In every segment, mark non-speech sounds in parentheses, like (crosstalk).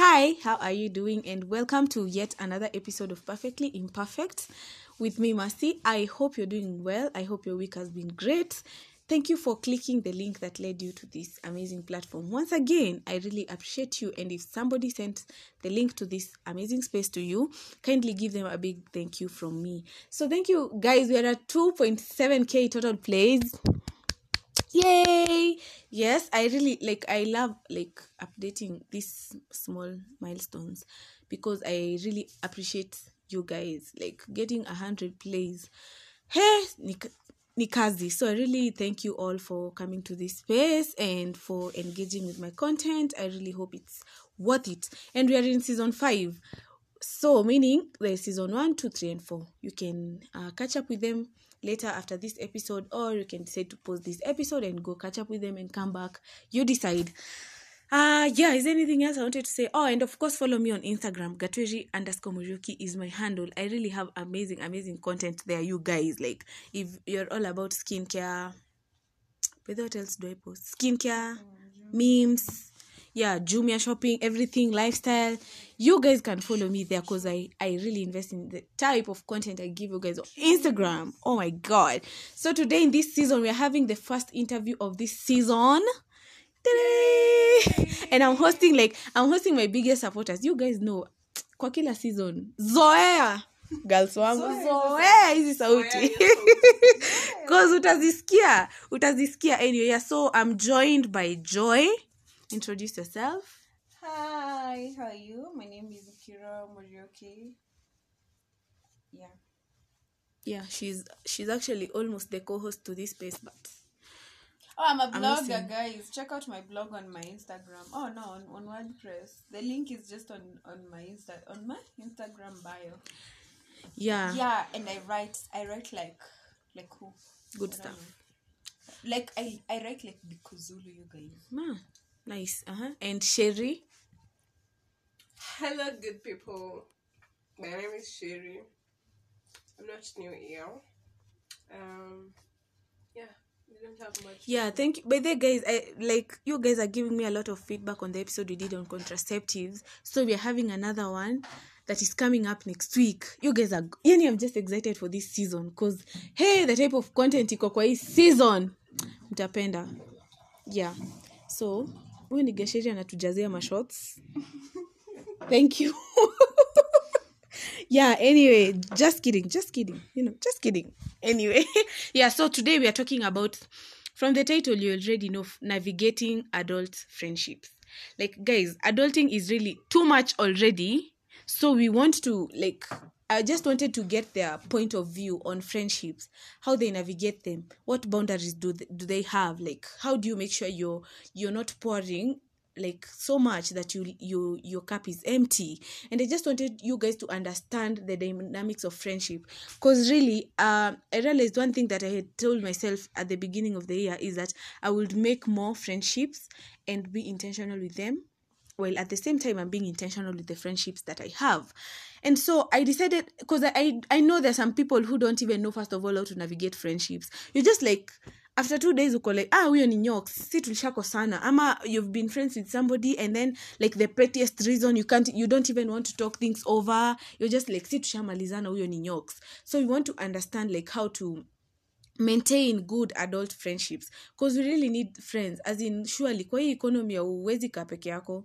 Hi, how are you doing? And welcome to yet another episode of Perfectly Imperfect with me, Mercy. I hope you're doing well. I hope your week has been great. Thank you for clicking the link that led you to this amazing platform. Once again, I really appreciate you. And if somebody sent the link to this amazing space to you, kindly give them a big thank you from me. So, thank you, guys. We are at 2.7k total plays yay! Yes i really like i love like updating these small milestones because i really appreciate you guys like getting a hundred plays. Hey ni, ni kazi so i really thank you all for coming to this space and for engaging with my content. I really hope it's worth it. And we are in season five. So meaning there's season one two three and four. You can uh, catch up with them later after this episode or you can decide to post this episode and go catch up with them and come back. You decide. Uh yeah is there anything else i wanted to say? Oh and of course follow me on instagram gatweji underscore murioki is my handle. I really have amazing amazing content there you guys. Like if you're all about skincare but what else do i post? Skincare memes yeah jumia shopping everything lifestyle. You guys can follow me there because i i really invest in the type of content i give you guys. On instagram oh my god. So today in this season we're having the first interview of this season. Ta-da! and i'm hosting like i'm hosting my biggest supporters. You guys know (tsk) kwa kila season. Zoea! Girls wangu. Zoea hizi sauti. (laughs) Cause utazisikia utazisikia anyway. Yeah, so i'm joined by joy introduce yourself Hi, how are you? My name is Kira Morioki. Yeah. yeah she's she's actually almost the co-host to this space but Oh, I'm a I'm blogger, guys. Check out my blog on my Instagram. Oh no, on, on WordPress. The link is just on on my Insta on my Instagram bio. yeah, Yeah, and I write I write like like who? good stuff. Like I I write like Bikozulu, you guys. Ma, nice uh-huh and sherry Hello, good people. My name is Sherry. I'm not new here. Um, yeah, we don't have much. yeah thank you by the way, guys I, like you guys are giving me a lot of feedback on the episode we did on contraceptives so we are having another one that is coming up next week you guys are yani i'm just excited for this season because hey the type of content iko kwa hii season mtapenda yeah so huyu ni gesheri anatujazia mashots thank you. Yeah anyway just kidding just kidding you know just kidding. Anyway (laughs) yeah so today we are talking about from the title you already know navigating adult friendships. Like guys adulting is really too much already. So we want to like i just wanted to get their point of view on friendships how they navigate them what boundaries do they, do they have like how do you make sure you're you're not pouring like so much that you you your cup is empty? And i just wanted you guys to understand the dynamics of friendship. Because really uh, i realized one thing that i had told myself at the beginning of the year is that i would make more friendships and be intentional with them while at the same time i'm being intentional with the friendships that i have. And so i decided because I, I know there's some people who don't even know first of all how to navigate friendships. You're just like after two days uko like ah we are in huyo ni nyox si tulishakosana ama you've been friends with somebody and then like the pettiest reason you can't you don't even want to talk things over. You're just like tushamalizana huyo ni nyox so we want to understand like how to maintain good adult friendships. Because we really need friends. As in surely kwa hii economy ya uwezi kaa peke yako.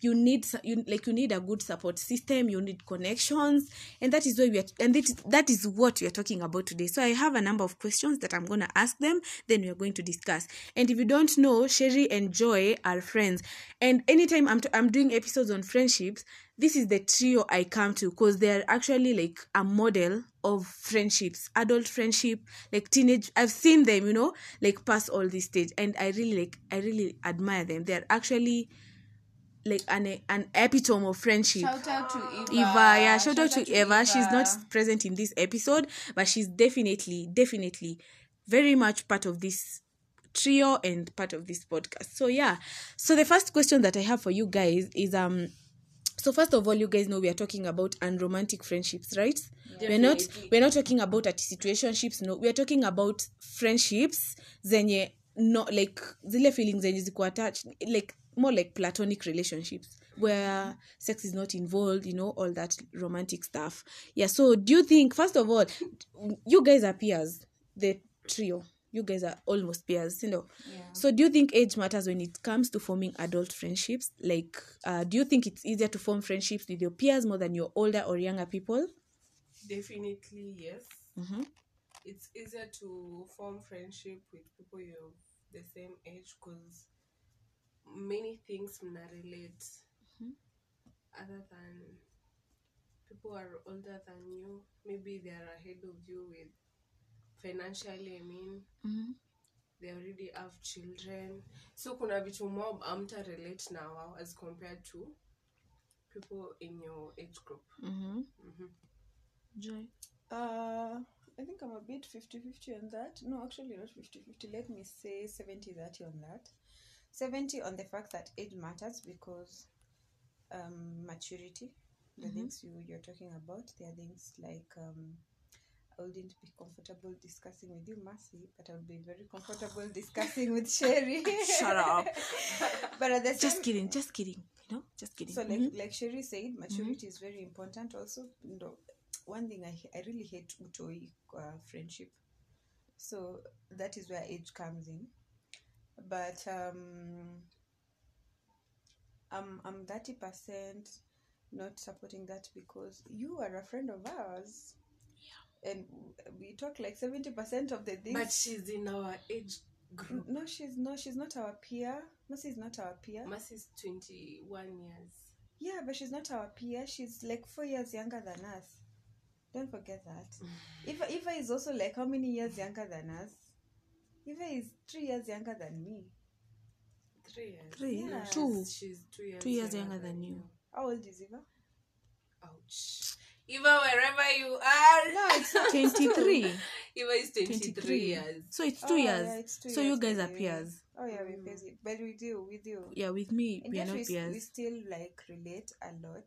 You need you, like you need a good support system you need connections and that is why we are and that is, that is what we are talking about today. So i have a number of questions that i'm going to ask them then we are going to discuss. And if you don't know sherry and joy are friends. And anytime i'm, t- I'm doing episodes on friendships this is the trio i come to because they're actually like a model of friendships adult friendship like teenage i've seen them you know like pass all this stage and i really like i really admire them they're actually like an an epitome of friendship Shout out to Eva. Eva, yeah, shout, out to, Eva. She's not present in this episode, but she's definitely, definitely very much part of this trio and part of this podcast. So yeah. So the first question that I have for you guys is um so first of all you guys know we are talking about unromantic friendships right? We're not we're not talking about at situationships no. We're talking about friendships zenye no like zile feelings zenye ziko attached like more like platonic relationships where sex is not involved you know all that romantic stuff. Yeah so do you think first of all you guys are peers the trio you guys are almost peers you know Yeah. so do you think age matters when it comes to forming adult friendships like uh, do you think it's easier to form friendships with your peers more than your older or younger people Definitely yes. mm-hmm. It's easier to form friendship with people you're the same age because many things relate Mhm. other than people are older than you. Maybe they are ahead of you with financially. I mean, Mm-hmm. they already have children so kuna vitu mob amta relate now as compared to people in your age group Mm-hmm. Mhm. joy Uh, I think I'm a bit 50 50 on that. No, actually, not 50 50. Let me say 70 30 on that. 70 on the fact that age matters because um, maturity, the Mhm. things you, you're talking about, there are things like um, I wouldn't be comfortable discussing with you, Mercy, but I would be very comfortable discussing with Sherry. Shut up. (laughs) but at the just kidding just kidding you know just kidding so like Mhm. like Sherry said, maturity is very important. Also, you know, one thing I I really hate utoi uh, friendship. So that is where age comes in. But um, I'm I'm thirty percent not supporting that because you are a friend of ours. And we talk like seventy percent of the things. but she's in our age group no, she's not. She's not our peer. Mercy is not our peer. Mercy's 21 years Yeah, but she's not our peer. She's like four years younger than us. Don't forget that. (sighs) Eva, Eva is also like how many years younger than us? Eva is three years younger than me. three years Three? No, Yeah. Two. she's, she's two years Two years younger than you. How old is Eva? ouch Eva, wherever you are No, it's 23 (laughs) Eva is 23, 23 years so it's two Oh, years yeah, it's two so years you guys are peers Oh yeah, we Mm. peers. But we do, we do. yeah with me And we are not we, s- we still like relate a lot.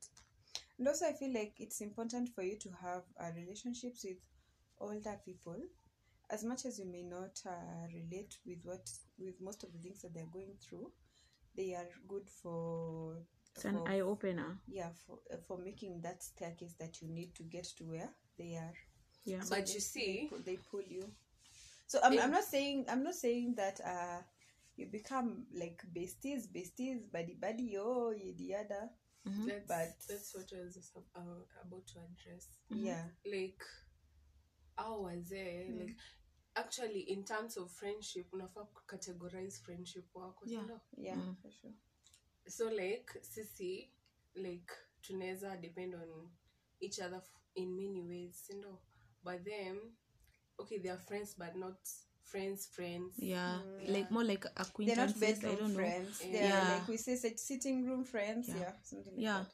And also, I feel like it's important for you to have uh, relationships with older people, as much as you may not uh, relate with what with most of the things that they're going through. They are good for. It's an eye-opener yeah, for uh, for making that staircase that you need to get to where they are. yeah So But they- you see- they pull, they pull you. So I'm, In- I'm not saying I'm not saying that uh you become like besties, besties, buddy buddy, oh yada yada. Mhm. that's, But- that's what I was just uh, about to address Mhm. Yeah. like au wazee Mm. like actually in terms of friendship unafaa kucategorize friendship wako Yeah. sindio? Yeah, Mm. for sure. So like sisi like tunaweza depend on each other f- in many ways sindo but them okay they are friends but not friends friends yeah Mm, like more like They're not acquaintances i bedroom don't know friends. They're Yeah. like we say sit- sitting room friends. Yeah. Yeah, something like Yeah. that.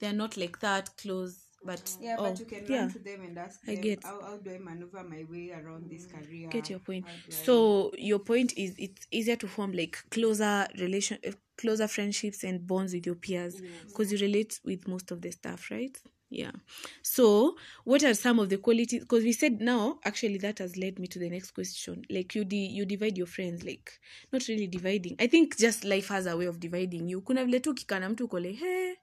they're not like that close but Yeah, oh, but you can yeah. run to them and ask I them get. how, how do I maneuver my way around this career? get your point so your point is it's easier to form like closer relation uh, closer friendships and bonds with your peers Yes. because you relate with most of the stuff right yeah so what are some of the qualities because we said now actually that has led me to the next question like you di- you divide your friends like not really dividing i think just life has a way of dividing you kuna vile tu kikana mtu kole he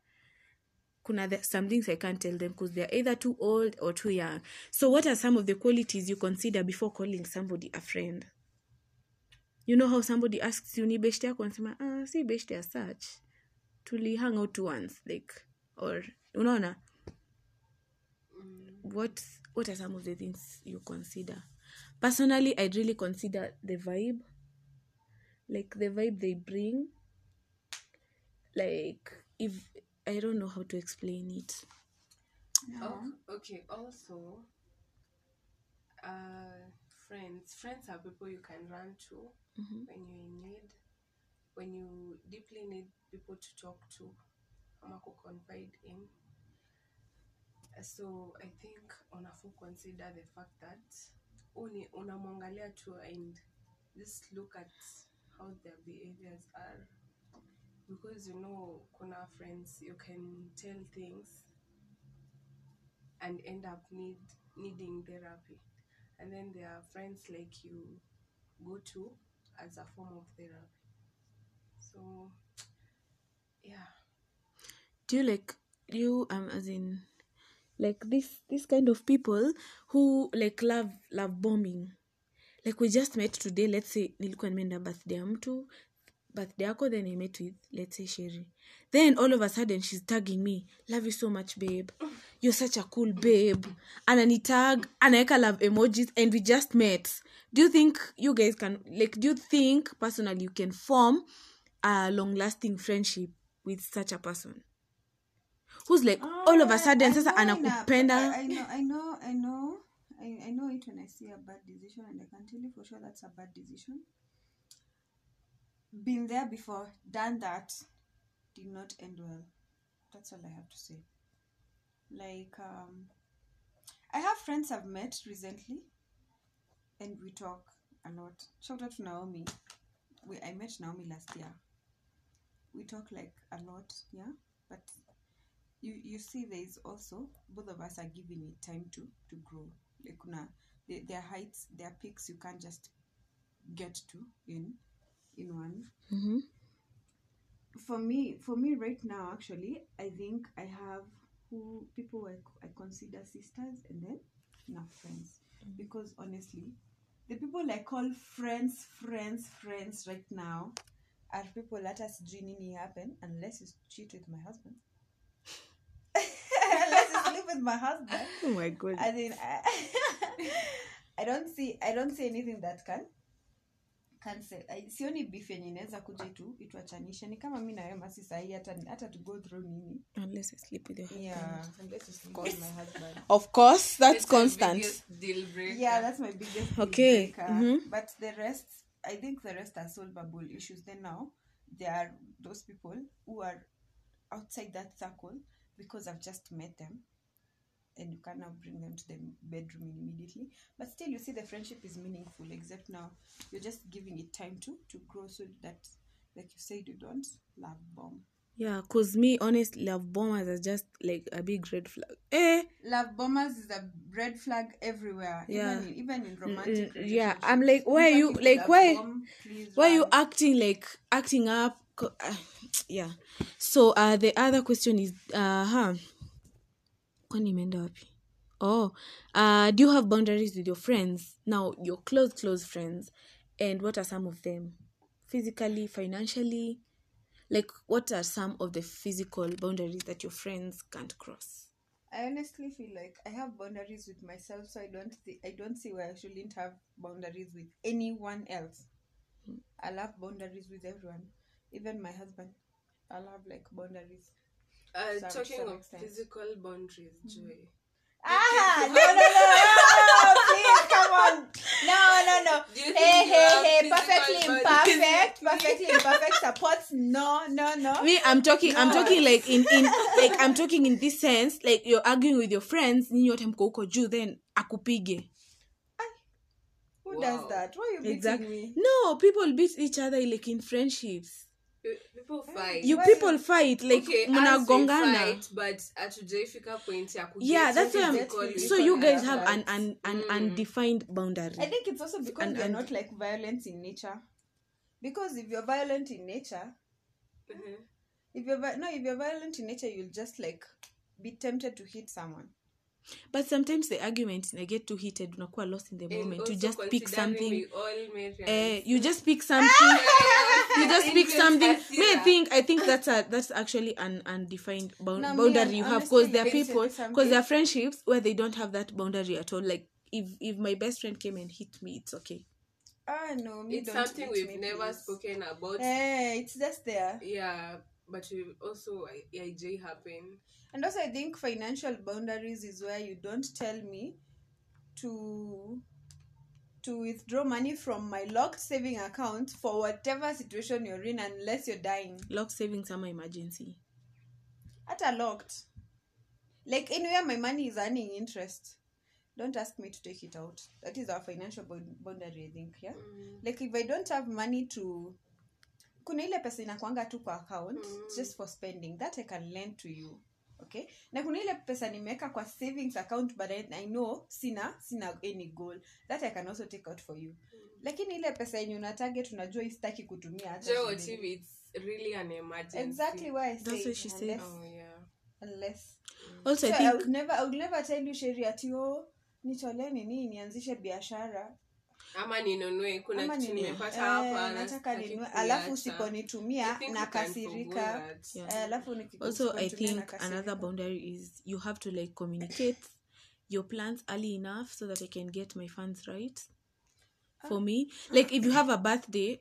kuna the, some things i can't tell them because they're either too old or too young. So what are some of the qualities you consider before calling somebody a friend? You know how somebody asks you ni beshte yako? Anasema ah, si beshte as such. Tuli hang out once like or unaona? What what are some of the things you consider? Personally i'd really consider the vibe. Like the vibe they bring. Like if i don't know how to explain it. Oh, okay also uh friends friends are people you can run to Mhm. when you're in need when you deeply need people to talk to ama confide in. So i think unafaa consider the fact that uni unamwangalia tu and just look at how their behaviors are because you know kuna friends you can tell things and end up need needing therapy. And then there are friends like you go to as a form of therapy. So yeah. Do you like you um as in like this this kind of people who like love love bombing? Like we just met today let's say nilikuwa nimeenda birthday ya mtu birthday yako then i met with let's say sherry. Then all of a sudden she's tagging me. Love you so much babe. You're such a cool babe. Ananitag anaweka love emojis and we just met. Do you think you guys can like do you think personally you can form a long lasting friendship with such a person? Who's like all of a ah, sudden I sasa know enough. anakupenda I, I know, I know, I know, I, I know it when I see a bad decision, and I can tell you for sure that's a bad decision. Been there before, done that, did not end well. That's all I have to say. Like, um, I have friends I've met recently, and we talk a lot. Shout out to Naomi. We I met Naomi last year. We talk like a lot, yeah, but you you see there is also both of us are giving it time to to grow like kuna there, there are heights there are peaks you can't just get to in in one mm-hmm. for me for me right now actually i think i have who people I, I consider sisters and then now friends. Because honestly the people i call friends friends friends right now are people hata sijui nini happen unless you cheat with my husband. (laughs) Unless you sleep with my husband. Oh my god. I mean, (laughs) I, I don't see I don't see anything that can sioni beef yenye inaweza kuja tu ituachanishe ni kama mi nawe masi sahii hata hata to go through nini. Unless i sleep with your husband. Yeah. Unless you sleep with my husband. Of course that's It's constant. deal breaker. yeah that's my biggest deal Okay, breaker. mhm. but the rest i think the rest are solvable issues. Then now there are those people who are outside that circle because i've just met them and you can now bring them to the bedroom immediately. But still you see the friendship is meaningful except now you're just giving it time to to grow so that like you said you don't love bomb. Yeah cause me honest love bombers are just like a big red flag. Eh? Love bombers is a red flag everywhere Yeah. even in, even in romantic mm, yeah. I'm like, why are you- like, why- bomb, why you acting like acting up? Uh, yeah. So uh the other question is uh huh kwani imeenda wapi oh uh do you have boundaries with your friends now your close close friends and what are some of them physically financially like what are some of the physical boundaries that your friends can't cross I honestly feel like I have boundaries with myself, so I don't thi- I don't see why I shouldn't have boundaries with anyone else. I love boundaries with everyone, even my husband. I love like boundaries. Uh, Some- talking of extent. physical boundaries, Joy. Ah, no, no, no, no, please, come on. No, no, no. (laughs) Hey, hey, hey, perfectly boundaries? imperfect, (laughs) perfectly imperfect supports. No, no, no. me i'm talking i'm talking like in in like i'm talking in this sense like you're arguing with your friends nyinyi wote mko huko juu then akupige Who Wow. does that? Why are you beating Exactly. me? no people beat each other like in friendships Pe- People fight. you people fight like okay, mnagongana but hatujaifika point ya yeah that's why I'm, so you guys have an an, an Mm. undefined boundary I think it's also because and- not like violent in nature. Because if you're violent in nature, Mhm. if you're no, if you're violent in nature, you'll just like be tempted to hit someone. But sometimes the argument they get too heated unakuwa lost in the moment. You just pick something we all Marians. eh, you just pick something. You just pick something. Us, me i think i think that's a that's actually an undefined bound, No, boundary. You have honestly, because there are let me tell people you because there are friendships where they don't have that boundary at all. Like if if my best friend came and hit me it's okay. Ah no, me It's don't something we've never please. spoken about. Eh, it's just there. Yeah, but we also IJ happen. And also, I think financial boundaries is where you don't tell me to to withdraw money from my locked saving account for whatever situation you're in, unless you're dying. Locked savings sama emergency At a locked. Like anywhere my money is earning interest. Don't ask me to take it out. That is our financial bound- boundary, I think. Yeah. Mm. Like if I don't have money to kuna ile pesa inakwanga tu kwa account mm. just for spending. That i can lend to you. Okay? Na kuna ile pesa nimeweka kwa savings account but I, i know sina sina any goal. That i can also take out for you. Lakini ile pesa yenye una target unajua istaki kutumia really an emergency? exactly why i That's what she said. Oh yeah. unless also so i I would never I would never tell you sheria ati oh nitolee nini nianzishe biashara ama ninunue kuna ama kitu ninunue. nimepata Eh, hapa na nataka ninunue. Alafu usiponitumia nakasirika. Eh, alafu also i think another boundary is you have to like communicate your plans early enough so that i can get my funds right. For me. Like if you have a birthday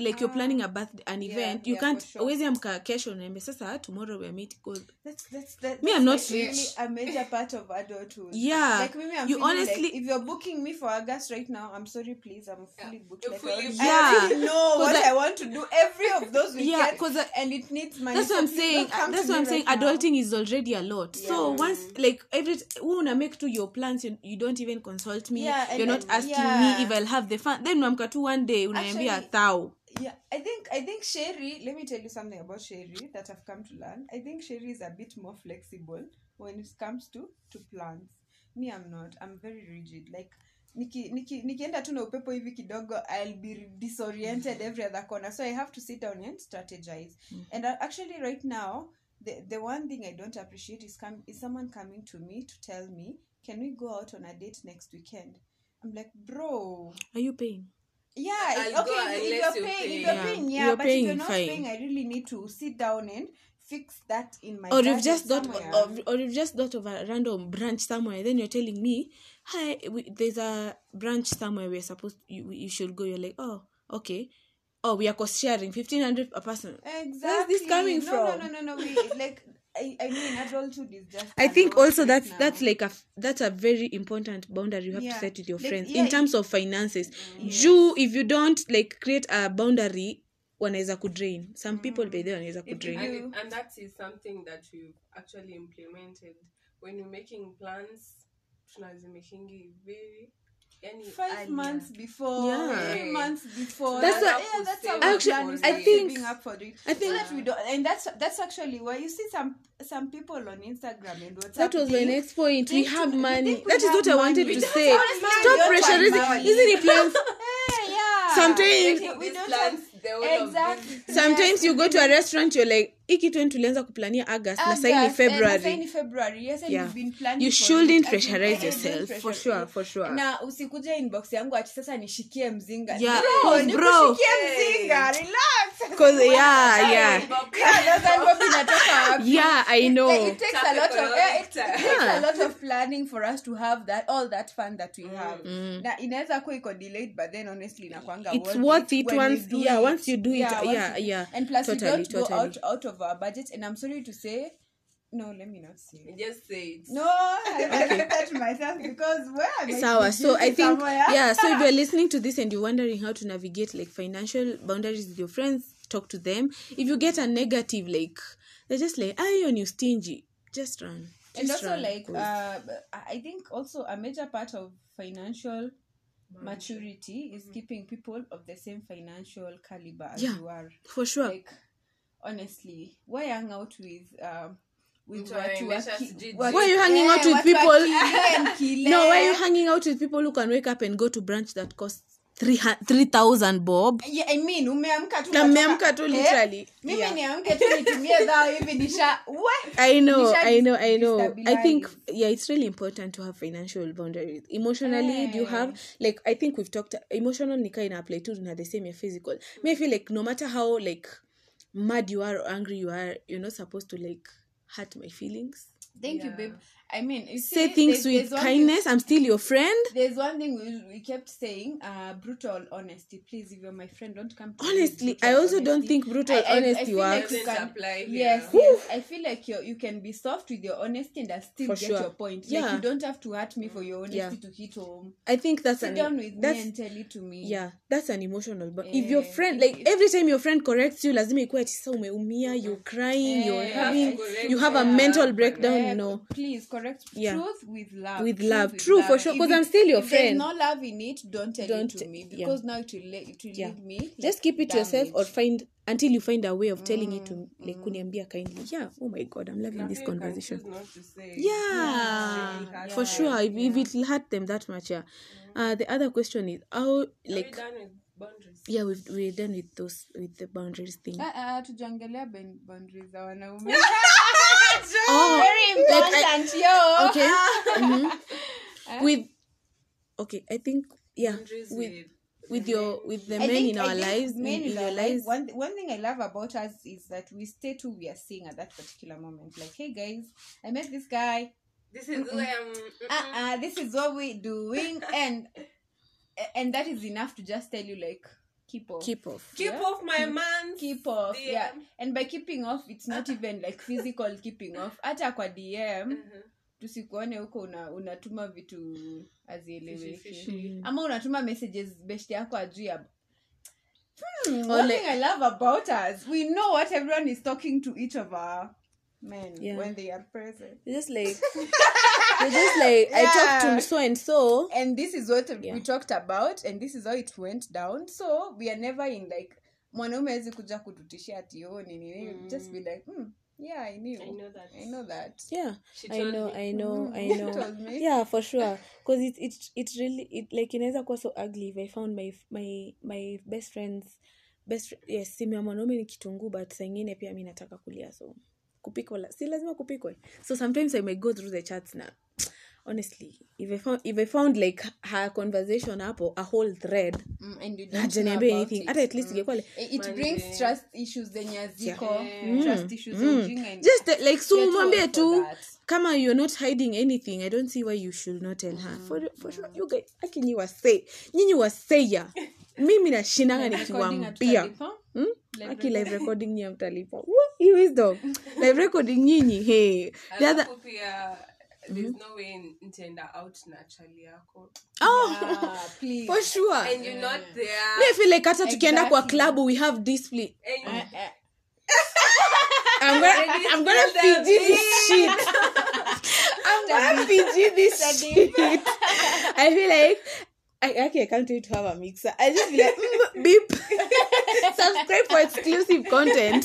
like you're planning a birthday an Yeah, event you yeah, can't sure. always amka kesho naembe sasa tomorrow we're meet because That's, that's, that, Me, I'm not like really a major part of adulthood. Yeah. Like maybe I'm You honestly- like if you're booking me for August right now, I'm sorry, please, I'm fully Yeah. booked. You're Like, fully yeah. I (laughs) really know (laughs) what I- I, want to do every of those (laughs) weekends. Yeah, because and it needs money. that's so what i'm saying that's what i'm right saying now. adulting is already a lot so Yeah. once like every we wanna make to your plans you, you don't even consult me Yeah, and- you're not and- asking yeah. me if i'll have the fun then unamka tu one day unaniambia Actually- thou Yeah, I think I think Sherry. Let me tell you something about Sherry that I've come to learn. I think Sherry is a bit more flexible when it comes to to plans. Me, I'm not. I'm very rigid. Like niki, niki, nikienda tu na upepo hivi kidogo i'll be disoriented (laughs) every other corner so i have to sit down and strategize and uh, actually right now the, the one thing i don't appreciate is, come, is someone coming to me to tell me can we go out on a date next weekend i'm like bro are you paying yeah I'll go okay if you're you're paying, if you're paying yeah You're but paying, if you're not fine. paying i really need to sit down and fix that in my or you've just thought somewhere. of, or you've just thought of a random branch somewhere then you're telling me hi we, there's a branch somewhere we're supposed you, you should go. You're like oh okay. Oh we are cost sharing 1500 a person. Exactly this coming no, from? no no no no we (laughs) like I, I mean adulthood is just I a think also right that's now. that's like a f- that's a very important boundary you have Yeah. to set with your Like, friends yeah, in terms of finances. Yes. You if you don't like create a boundary wanaweza kudrain. Some people by mm. the way wanaweza If you kudrain. and, You- it- and that is something that we've actually implemented when you're making plans tunazimakingi very yani five earlier. months before Yeah. three months before That's yeah, what- yeah, that's how Actually, we plan. I think- saving up for it I think- so that we don't and that's that's actually why you see some some people on instagram and WhatsApp That was my next point. We have we- we money. we That is what I wanted money. to That's say. Stop don't pressurizing. Isn't it plans? (laughs) Yeah Sometimes- we don't plans, have the whole of exactly this- Sometimes you go to a restaurant you're like hii kitu yani tulianza kuplania August na sahii ni February. yes Yeah. You pressurize eh, yourself, for sure, for sure. na usikuje inbox yangu ati sasa nishikie mzinga Yeah, Bro, 'cause bro- mzinga relax Cause yeah, yeah. Yeah, those are Bob inatoka wapi? Yeah, I know. It, it takes a lot of yeah, it, it takes Yeah. a lot of planning for us to have that all that fun that we have. Na inaweza kuwa iko delayed but then honestly inakwanga It's worth it once- yeah, once you do it, once yeah, yeah. And plus Totally, we don't go out out of our budget and I'm sorry to say no, let me not say. just say it No, I (laughs) okay. that myself because where am I Sawa. So I think somewhere? yeah. So if you're (laughs) listening to this and you're wondering how to navigate like financial boundaries with your friends, talk to them. If you get a negative like they're just like, ah, you're new stingy. Just run. and Just also run, like 'cause- uh i I think also a major part of financial maturity is keeping people of the same financial caliber as Yeah. you are for sure. like honestly why hang out with um with Mtu watu wa anaendesha ki- Why are you hanging eh, out with people- (laughs) Kile no, why are you hanging out with people who can wake up and go to branch that costs three three thousand bob? Yeah, I mean umeamka tu Na unatoka- mmeamka tu eh, literally. mimi Yeah. niamke tu nitumie (laughs) dhao hivi nisha we I know, I know, I know. I think yeah, it's really important to have financial boundaries. Emotionally, do you have like I think we've talked emotional nika ina apply to na the same ya physical. Me feel like no matter how like mad you are or angry you are, you're not supposed to like hurt my feelings. thank you babe. I mean you Say see, things there's- with there's kindness. thing-. I'm still your friend. there's one thing we, we kept saying uh brutal honesty. Please if you're my friend don't come to Honestly, I also don't think brutal I- I- I honesty feel works. like can- apply yes, yes. I feel like you you can be soft with your honesty and I still For get sure. your point. Like you don't have to hurt me for your honesty Yeah. to hit home. I think that's sit an down with me and tell it to me. Yeah that's an emotional but if your Eh, friend if- like every time your friend corrects you lazima ikuwe ati umeumia you're crying you're Eh, having correct you have a mental breakdown Eh, no please correct. Yeah. truth with love. With Truth love. True, for sure, because I'm still your if there's no love in it don't tell Don't- it to me yeah. because now it will, le- it will Yeah. lead me like, just keep it to yourself or find until you find a way of telling it to me like kuniambia kindly. Yeah. Oh my god i'm loving this Nothing you conversation. choose not to say. yeah, Yeah. for sure if, if it will hurt them that much yeah. Uh the other question is how like boundaries? yeah we've, we're done with those with the boundaries thing. Ah, ah, tujaongelea ben- boundaries za wanaume (laughs) oh very important yo okay. (laughs) Mhm. with okay i think yeah with with with your with the I men think- in our lives men in, in in our your lives, lives. one, one thing i love about us is that we stay to we are seeing at that particular moment. Like hey guys i met this guy. This is who I am. uh-uh, this is what we're doing. (laughs) And and that is enough to just tell you like keep off keep off Keep Yeah. off my man. keep off DM. yeah and by keeping off it's not even like physical (laughs) keeping off hata kwa dm Mhm. tusikuone huko una, unatuma vitu azieleweki ama unatuma messages best yako ajui ya hmm, one thing i love about us we know what everyone is talking to each of our men Yeah. when they are present You're just like (laughs) you're just like i talked to so and so and this is what Yeah. we talked about and this is how it went down so we are never in like mwanaume awezi kuja kututishia ati oh nini nini Mm. just be like mm, yeah i knew I know that. i know that yeah i know me. i know Mm. i (laughs) know yeah for sure because it, it it really it like inaweza kuwa so ugly if i found my my my best friends best yes simu ya mwanaume ni kitunguu but saa ingine pia mi nataka kulia so kupikwa la- si lazima kupikwe so sometimes i may go through the chats na honestly if i found, if I found like her conversation hapo a whole thread Mm, and you don't najaniambia anything. hata at least Mm. ingekuwa like it it Monday. brings trust issues zenye haziko Yeah. trust issues Mm. and- just uh, like so Get umwambie tu kama you're not hiding anything. I don't see why you should not tell her. For, for sure you guys akinyi wasei nyinyi waseya mimi nashindanga Live nikiwambia. Hmm? Live aki live recording. nyi amtalipa hii live recording nyinyi hey. Other pia there's no way nitaenda out na chali yako. Oh Yeah, please. for sure. And you're not there. Me feel like hata tukienda kwa club we have display and Eh, eh. I'm gonna, I'm gonna PG this shit. (laughs) I'm gonna PG this shit. (laughs) I feel like I okay, I can't wait to have a mixer. I just be like (laughs) mm, beep. (laughs) Subscribe for exclusive content.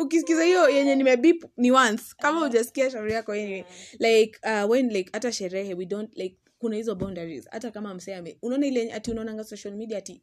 Ukisikiza hiyo yenye nime beep ni once. Kama hujasikia shauri yako anyway. Like uh, when like hata sherehe we don't like kuna hizo boundaries. Hata kama msee ame unaona ile ati unaonanga social media ati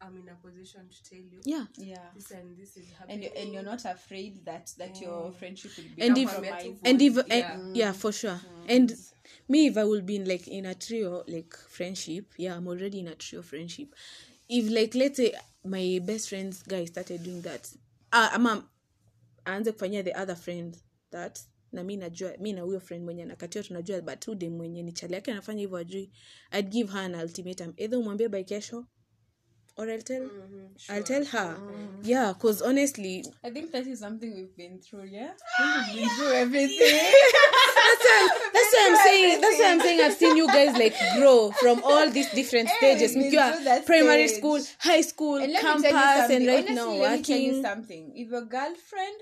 i'm in a position to tell you yeah. Yeah. this and this is And happening you, and you're not afraid that that your friendship will be and if and if Yeah. and, yeah. for sure. And me if i will be in like in a trio like friendship yeah i'm already in a trio friendship. If like let's say my best friends guy started doing that uh, ama aanze kufanyia the other friend that na mi najua mi na huyo friend mwenye anakatiwa tunajua but huyu mwenye ni chali yake anafanya hivyo ajui i'd give her an ultimatum. Either umwambie by kesho or i'll tell mm-hmm, i'll tell her mm-hmm. yeah because honestly I think that is something we've been through, yeah? I we've been through everything. (laughs) that's why, that's why I'm saying that's why I'm saying I've seen you guys like grow from all these different stages. been Mkiwa through that primary stage. school, high school, and let campus, me tell you something. and right Honestly, now let me tell you something. If your girlfriend,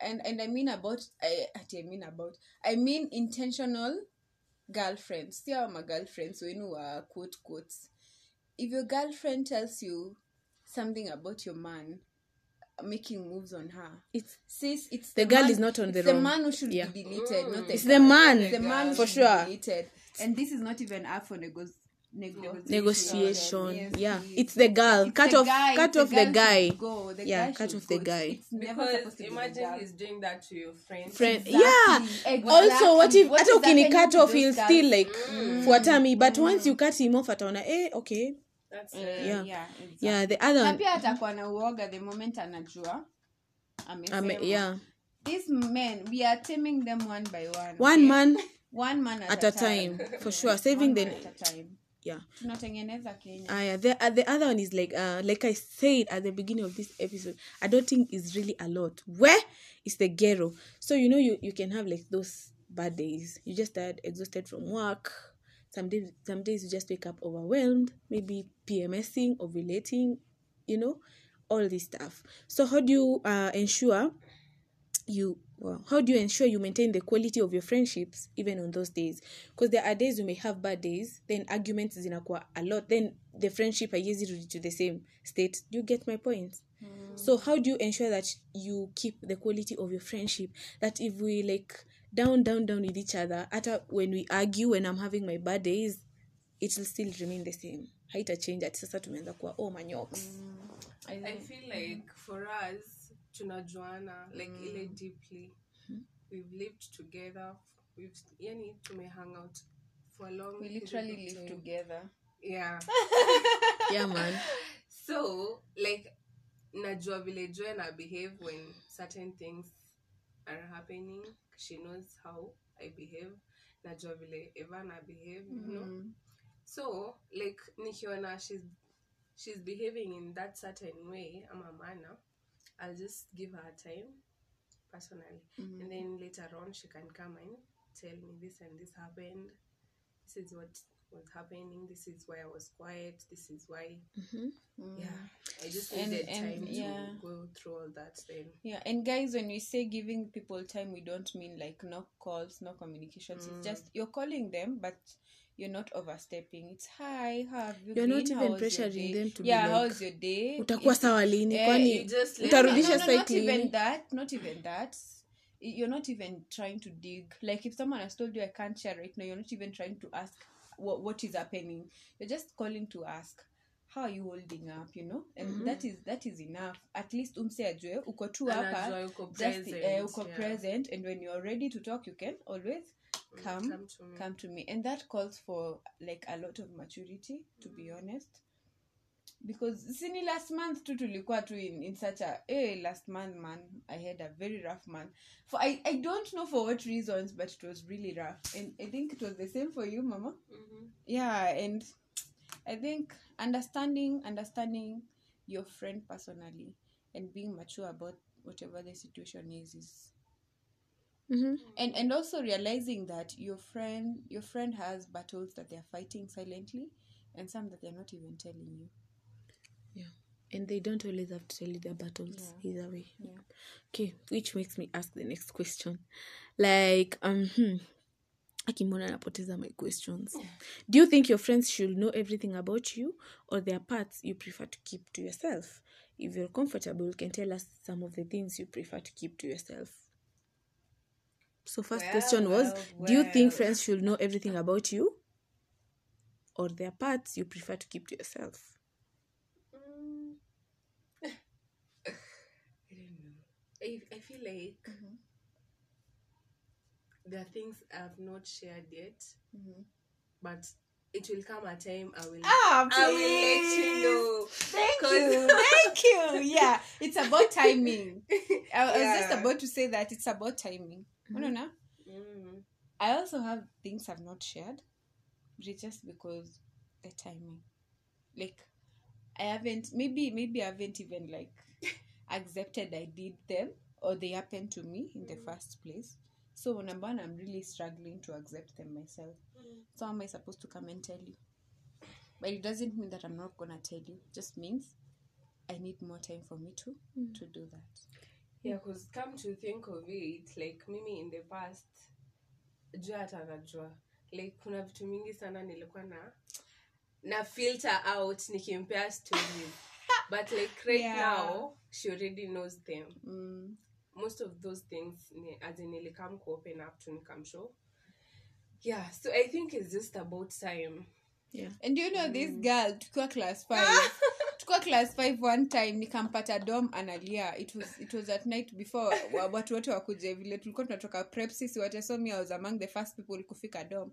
and and I mean about, I, I mean about, I mean intentional girlfriends. See how my girlfriends when you are quote quotes. If your girlfriend tells you something about your man making moves on her, It's sis, it's The the, girl man, is not on it's the the wrong. man who should Yeah. be deleted, not the it's girl. the man the man who for sure. deleted. And this is not even up for nego- nego- Negotiation, Yes, yeah. It's the girl. It's cut the off, guy, cut the off the guy. Go. The Yeah, guy cut off go. the guy. It's never because the imagine he's doing that to your friend Friend, Exactly, yeah. exactly. Also, what if What hata ukini cut off, he'll still like fuata me. But once you cut him off, ataona eh, okay, that's Uh, it. Yeah. yeah, exactly. yeah. The other na one, pia atakuwa na uoga the moment anajua amesema. um, yeah, these men we are taming them one by one one okay? man one man at, at a time for sure. Saving one the man at a time yeah. tunatengeneza kenya Ah, yeah. The, uh, the other one is like uh like I said at the beginning of this episode, adulting is really a lot. Where is the ghetto? So you know you you can have like those bad days. You just tired, exhausted from work. Some days some days you just wake up overwhelmed, maybe PMSing, ovulating, you know, all this stuff. So how do you uh ensure you well, how do you ensure you maintain the quality of your friendships even on those days? Because there are days you may have bad days then arguments zinakuwa a lot then the friendship haiwezi rudi to the same state. Do you get my point? So how do you ensure that you keep the quality of your friendship? That if we like down down down with each other. Hata when we argue when i'm having my bad days it will still remain the same. Haita change ati sasa tumeanza kuwa oh manyoks. Mm. I i feel like for us tunajuana like ile mm. deeply. Hmm. We've lived together we've yani tume hang out for a long we literally live time. together. Yeah. (laughs) Yeah man. So like najua vile joy na behave when certain things are happening she knows how i behave. Najua vile eva na behave you know? Mm-hmm. So like nikiona she's she's behaving in that certain way ama manner i'll just give her time personally. Mm-hmm. And then later on she can come and tell me this and this happened. This is what was happening this is why i was quiet this is why yeah i just And- needed and, time to go through all that then Yeah, and guys, when we say giving people time, we don't mean like no calls, no communications. It's just you're calling them, but you're not overstepping. It's hi, how have you You're been? not even pressuring day?" them to be yeah, like, how's your day? utakuwa sawa lini eh, kwani you just let utarudisha no, no, no, not even that not even that you're not even trying to dig like if someone has told you i can't share right now you're not even trying to ask what, what is happening? You're just calling to ask how are you holding up? you know? And mm-hmm. that is that is enough. At least umse ajue uko tu hapa yuko just eh, present, uh, uko yeah. present and when you're ready to talk you can always mm, come come to me. come to me. And that calls for like a lot of maturity to be mm. honest because sini last month tu tulikuwa tu in, in such a eh, last month man i had a very rough month. For I, i don't know for what reasons but it was really rough. And i think it was the same for you mama. Mhm. yeah and i think understanding understanding your friend personally and being mature about whatever the situation is is Mhm. and and also realizing that your friend your friend has battles that they're fighting silently and some that they're not even telling you yeah. And they don't always have to tell you their battles Yeah. either way. Yeah. okay which makes me ask the next question. Like um hmm, akimona napoteza my questions. Do you think your friends should know everything about you or there are parts you prefer to keep to yourself? If you're comfortable you can tell us some of the things you prefer to keep to yourself. So first Well, question was well, do you think friends should know everything about you or there are parts you prefer to keep to yourself Mm. I don't know. I, I feel like Mhm. there are things I've not shared yet, Mhm. but it will come a time I will. Ah, I will let you know. Thank you. (laughs) Thank you. Yeah, it's about timing. (laughs) I, I was just about to say that it's about timing. Unaona? Mm. I also have things I've not shared, but it's just because the timing. Like, I haven't. Maybe maybe I haven't even like accepted I did them or they happened to me in the mm. first place. So number one, I'm really struggling to accept them myself. Mm. So how am I supposed to come and tell you? But it doesn't mean that I'm not gonna tell you. It just means I need more time for me to mm. to do that. Yeah, because come to think of it, like mimi in the past, jua hata najua like kuna vitu mingi sana nilikuwa na na filter out nikimpea stories (laughs) but like right Yeah. now she already knows them. Mm. most of those things as in nilikam ku open up to nikamshow yeah so i think it's just about time. Yeah. And you know this girl tukiwa class five. (laughs) Tukiwa class five one time nikampata dom analia it was, it was at night before wa- watu wote wakuje. Vile tulikuwa tunatoka prep sisi wote so me I was among the first people kufika dom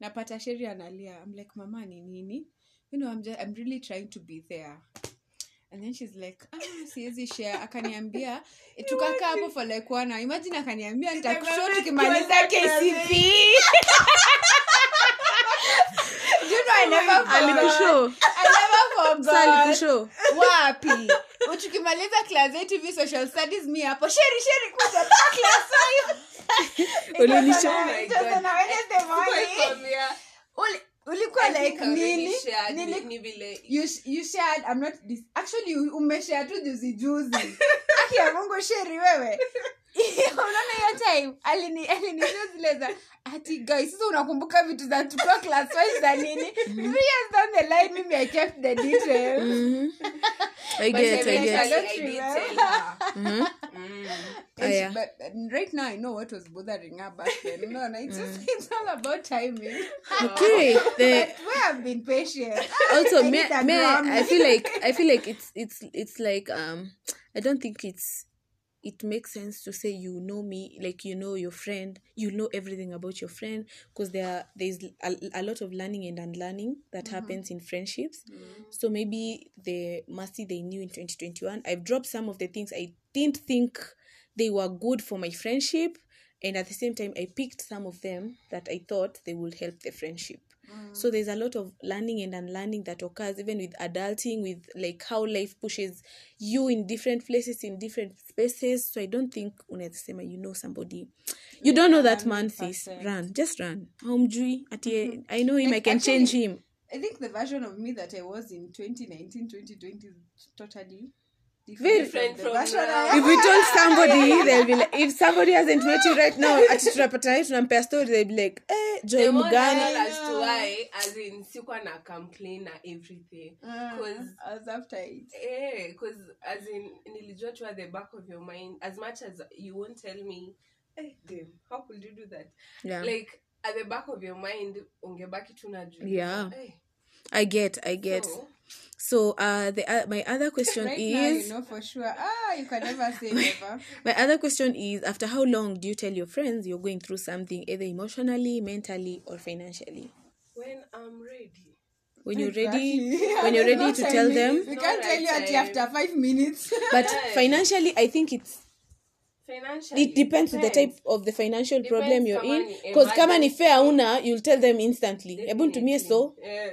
napata sheri analia i'm like mama ni nini? You know I'm, just, i'm really trying to be there and then she's like ah, siwezi share. Akaniambia eh, tukakaa hapo for like one hour. Imagine akaniambia nitakushow tukimaliza kcp Do (laughs) you know I never forgot? alikushow wapi? Tukimaliza class yetu hivi social studies mi hapo. Sheri sheri kuja. Class five. Ulinishow? ulikuwa like nini? actually umeshare tu juzi juzi. (laughs) Aki ya mungu sheri wewe. (laughs) Unaona hiyo time alini alinisho zile ati guys sasa unakumbuka vitu za tukiwa class wise za nini? Three years down the line mimi i kept the details. Mm -hmm. i get But I, get, I (laughs) Mm -hmm. Mm. Ah, yeah. but right now i know what was bothering her back then no no it's just (laughs) it's all about timing Okay. (laughs) The but we have been patient (laughs) also I me, need a me I feel like I feel like it's it's it's like um I don't think it's it makes sense to say you know me like you know your friend you know everything about your friend because there there's a, a lot of learning and unlearning that mm-hmm. happens in friendships. Mm-hmm. So maybe the mercy they knew in 2021 i've dropped some of the things i didn't think they were good for my friendship and at the same time i picked some of them that i thought they would help the friendship so mm. there's a lot of learning and unlearning that occurs even with adulting with like how life pushes you in different places in different spaces. So i don't think unawezasema you know somebody. You don't know that man sis. run. Just run. Haumjui ati mm-hmm. i know him. I can Actually- change him. I think the version of me that I was in 2019, 2020 totally Very different, different the from version now. If we told somebody they'll be like if somebody hasn't met you right now ati tunapata hii tunampea story they'll be like eh The joy more mgani as to why, as in, sikuwa na complain na everything. Uh, Cause I was after it. Eh, cause as in nilijua tu at the back of your mind as much as you won't tell me eh, damn, how could you do that yeah like at the back of your mind ungebaki tu najua Yeah. eh, i get i get so, so uh the uh, my other question (laughs) Right now, you know for sure. Ah, you can never say (laughs) never. my other question is after how long do you tell your friends you're going through something either emotionally mentally or financially when i'm ready when you're ready yeah, (laughs) when you're ready to tell limit. them We can't tell right you until time. after five minutes. but Yeah. financially i think it's financially it depends on the type of the financial Depends problem you're in because kama ni fair una you'll tell them instantly hebu nitumie so Eh.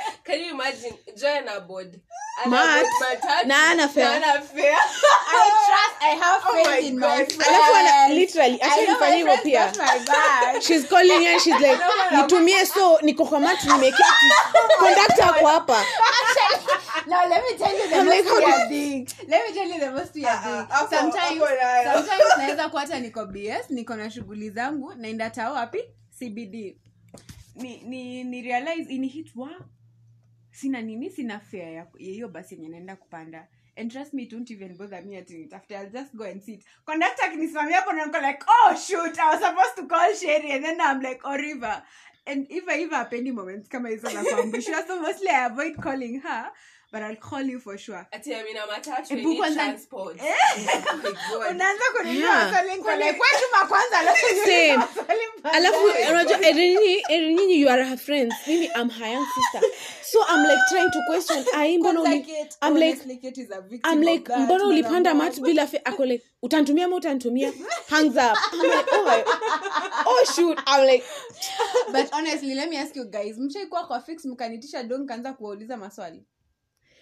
(laughs) Can you imagine Joy na board? Ana Mat, board matatu, na ana fare. na ana fare. I trust. I have Oh my in God. my Alafu alafu ana literally acha nifanye hivyo pia got my back. (laughs) she's calling and she's like nitumie (laughs) so niko kwa mat nimeketi conductor ako hapa Now let me tell you the I'm most like, weird thing. Let me tell you the most weird thing. Sometimes, sometimes naweza kuwa hata niko BS, niko na shughuli zangu, naenda tao wapi? CBD. Ni ni ni realize ini hit wa sina nini sina fare ya ya hiyo basi yenye naenda kupanda. And trust me, don't even bother me ati nitafute. I'll just go and sit. Conductor akinisimamia hapo na like, oh shoot, I was supposed to call Sherry and then I'm like, oh River. And if I ever hapendi moments kama hizo za kuambushwa, so mostly I avoid calling her, but I'll call you for sure. Ati I'm in a matatu, Ebu need kwanza- transport. Oh my God. unaanza kununua Yeah. maswali like, kwetu makwanza alafu Same. alafu unajua erini erini you are her friends mimi i'm her young sister so i'm like trying to question ai mbona uli i'm like I'm mbona ulipanda mat bila fe ako like utantumia ama utantumia hangs up I'm like, oh, my, oh shoot i'm like but honestly let me ask you guys mshaikuwa kwa fix mkanitisha do nkaanza kuwauliza maswali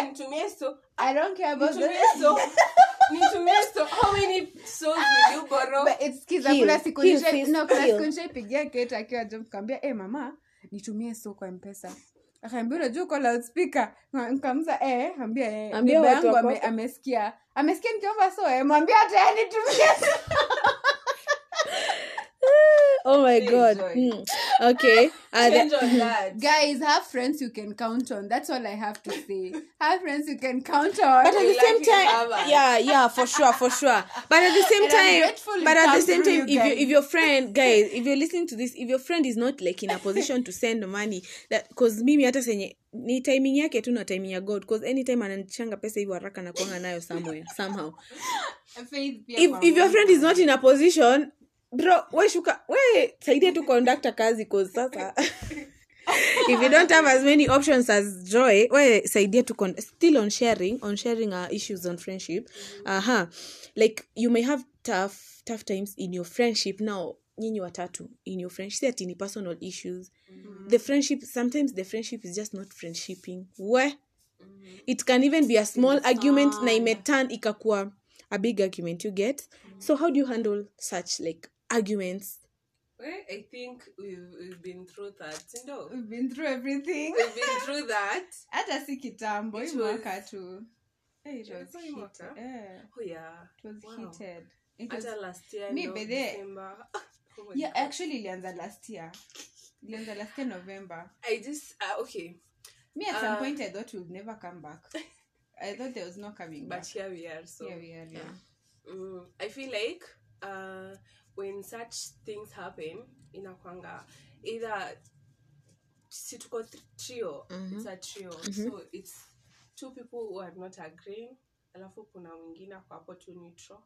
care. nitumie so I don't care about nitumie the so nitumie so how many souls will you borrow? But it's kiza kuna siku nisha- no, kuna siku siku nishaipigia kete akiwa jump kambia eh mama nitumie so kwa mpesa. Akaambia unajua uko loudspeaker. Nkamza eh ambia eh Ambia baba watu yangu ame, amesikia. Amesikia nikiomba so eh mwambia hata yeye nitumie (laughs) oh my Enjoy. god. Hmm. okay. (laughs) Uh, guys have friends you can count on. That's all i have to say. Have friends you can count on. But at the same time yeah yeah for sure for sure. But at the same And time but at the same time you if you if your friend (laughs) guys if you're listening to this if your friend is not like in a position to send money that because mimi hata senye ni timing yake tu na timing ya god cause anytime ananichanga pesa hivyo haraka nakuanga nayo somewhere somehow. (laughs) If, if your friend is not in a position bro we shuka we saidie tu conductor kazi cause sasa. If you don't have as many options as joy we saidia tu con- still on sharing on sharing our issues on friendship. Uh-huh. like you may have tough tough times in your friendship. Now nyinyi watatu in your friendship ati ni personal issues. The friendship sometimes the friendship is just not friendshipping. We it can even be a small argument na imetan ikakuwa a big argument you get? So how do you handle such like arguments Well, I think we've, we've been through that. No, We've been through everything we've been through that. (laughs) hata si kitambo It hii was- mwaka tu Hey, it was heated. Eh, Oh yeah. it was Wow. heated. It was- Hata last year Me, no, by December. (laughs) Oh yeah God. actually ilianza last year ilianza last year november I just uh, okay, me at some Uh, point i thought we'd never come back (laughs) i thought there was no coming but back here we are. So here we are yeah. Mm, I feel like uh, when such things happen inakwanga either si tuko th- trio it's a trio. So it's two people who are not agreeing alafu kuna mwingine ako hapo tu neutral.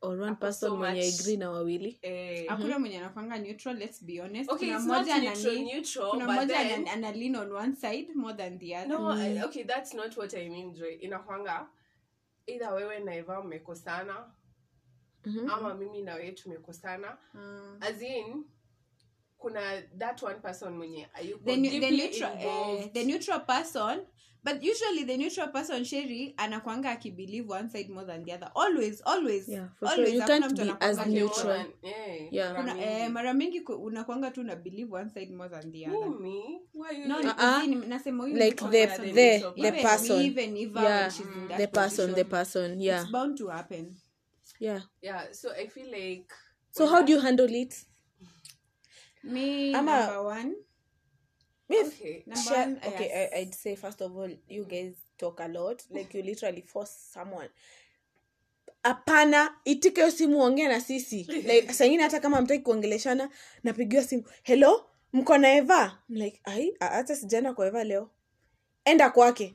Or one person so mwenye much- agree na wawili. Eh, hakuna mwenye anakwanga neutral let's be honest. Okay kuna mmoja neutral neutral kuna mmoja then ana- lean on one side more than the other. No I, okay that's not what i mean joy. Inakwanga either wewe na eva mmekosana Mhm. ama mimi na wewe tumekosana Mm. as in kuna that one person mwenye ayuko the, the, eh, the neutral person but usually the neutral person sheri anakwanga akibelieve one side more than the other always always Yeah, for sure. You can't be as neutral. more eh, Yeah. mara Kuna, mingi. eh, mara mingi unakwanga tu na believe one side more than the other Mimi? No, Uh-uh. nasema like the the- the the person me, even Eva, Yeah. when she's in that the person the person yeah it's bound to happen yeah. Yeah so i feel like so how do you handle it? Me Ama- number one. If- okay Number Share- one, okay yes. I, i'd say first of all you guys talk a lot. Like you literally force someone. Hapana itike yo simu ongea na sisi. (laughs) Like sangine hata kama mtaki kuongeleshana napigiwa simu. Hello mko na eva? I'm like ai hata sijaenda kwa eva leo. Enda kwake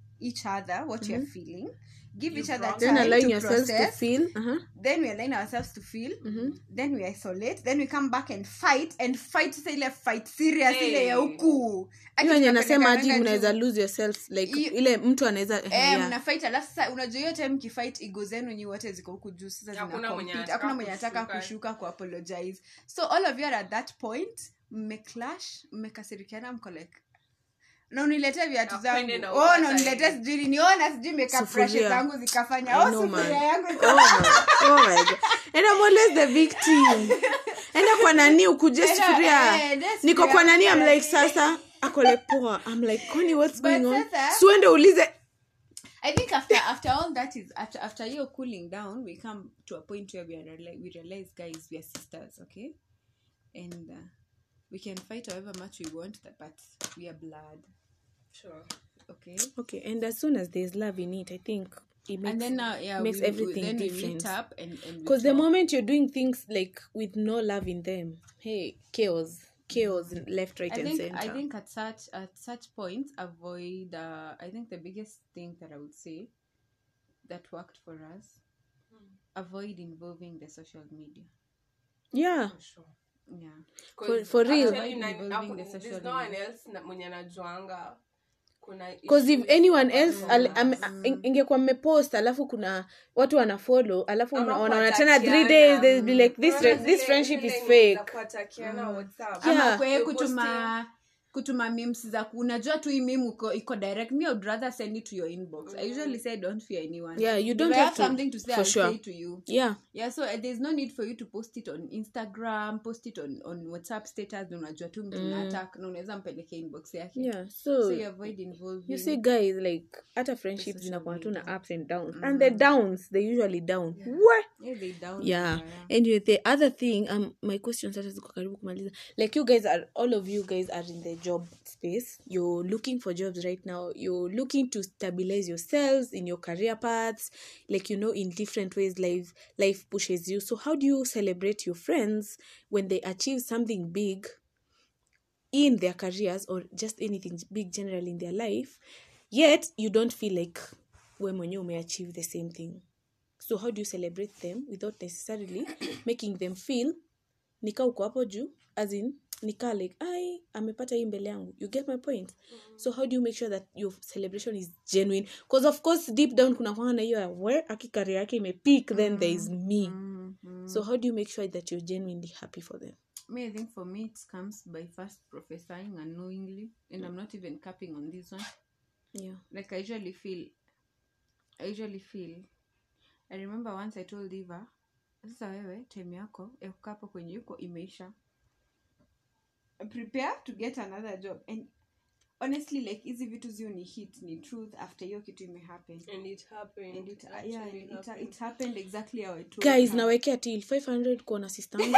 each other what mm-hmm. you're feeling. Give each other brought- then time allowing to yourselves to feel uh-huh. Then we align ourselves to feel. Mhm. Then we isolate. Then we come back and fight and fight say ile fight serious Hey. ile ya huku. Hadi hiyo enye anasema aji mnaweza lose yourself like you, ile mtu anaweza Eh, yeah. mna fight alafu sasa unajua hiyo time mkifight ego zenu nyi wote ziko huku juu sasa zina Hakuna mwenye anataka kushuka ku apologize so all of you are at that point mmeclash mmekasirikiana mko like na uniletee viatu zangu. na oh na uniletee sijui nini. Oh sijui makeup zangu zikafanya. Oh sufuria yangu the victim. Enda kwa nani ukuje sufuria. eh, niko kwa nani? I'm like (laughs) sasa akole poa. I'm like kwani what's But going on? suende ulize I think after after all that is after after you cooling down, we come to a point where we are we realize, guys, we are sisters, okay, and uh, we can fight however much we want, but we are blood, sure okay. okay and as soon as there's love in it I think it makes, and then now, yeah, makes we, everything we, then different meet up and and we because the moment you're doing things like with no love in them hey chaos chaos left right I and think center I think at such at such points avoid. Uh, I think the biggest thing that I would say that worked for us avoid involving the social media. yeah for sure Yeah. For- for real. Actually, na- Involving the social there's no one else mwenye anajuanga cause if anyone else al, am, ingekuwa mmepost alafu kuna watu wanafollow alafu wanaona tena th days they'll be like this, this friendship is fake. mm. yeah. kutuma kutuma memes za ku- unajua tu hii meme uko iko direct. Me I would rather send it to your inbox. I usually say don't fear anyone. Yeah, you If don't I have have to- something to say for I'll sure. say it to you. Yeah. Yeah so uh, there's no need for you to post it on instagram post it on, on whatsapp status. Unajua tu mtu mm. attack na unaweza mpeleke inbox yake. Yeah so, so you avoid involving you see guys like hata friendships zinakuwa tu na ups and downs. And the downs they usually down. We Yeah, they down yeah. you, anyway the other thing um my question sasa ziko karibu kumaliza. Like you guys are all of you guys are in the job space. You're looking for jobs right now. You're looking to stabilize yourselves in your career paths like you know in different ways life life pushes you. So how do you celebrate your friends when they achieve something big in their careers or just anything big generally in their life yet you don't feel like we mwenyewe umeachieve the same thing so how do you celebrate them without necessarily (clears throat) making them feel nika uko hapo juu as in nika like ai amepata hii mbele yangu you get my point so how do you make sure that your celebration is genuine because of course deep down kuna kwanga na hiyo ya, aki akikaria yake imepeak then there is me Mm-hmm. so how do you make sure that you're genuinely happy for them Me, I think for me, it comes by first prophesying unknowingly, and I'm not even capping on this one. yeah Like I usually feel, I usually feel. I remember once I told Eva, sasa wewe time yako ya kukaa hapo kwenye yuko imeisha. Prepare to get another job and honestly like hizi vitu zio ni hit ni truth after hiyo kitu imehappen And it happened. and it, Actually yeah, it, happened. it happened exactly how I told guys nawekea till 500 kuona sistangu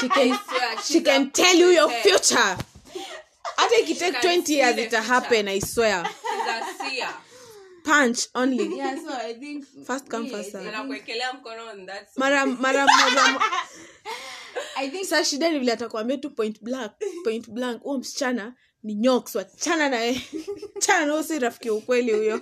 she can, (laughs) she can tell you your future hata (laughs) ikitake 20 years ita happen i swear. Punch only. (laughs) Yeah so I think First come, me, first mara mara moja (laughs) I think sa shida ni vile atakwambia tu point blank point blank. Huo msichana ni nyoks wachana naye. (laughs) Chana si rafiki ukweli huyo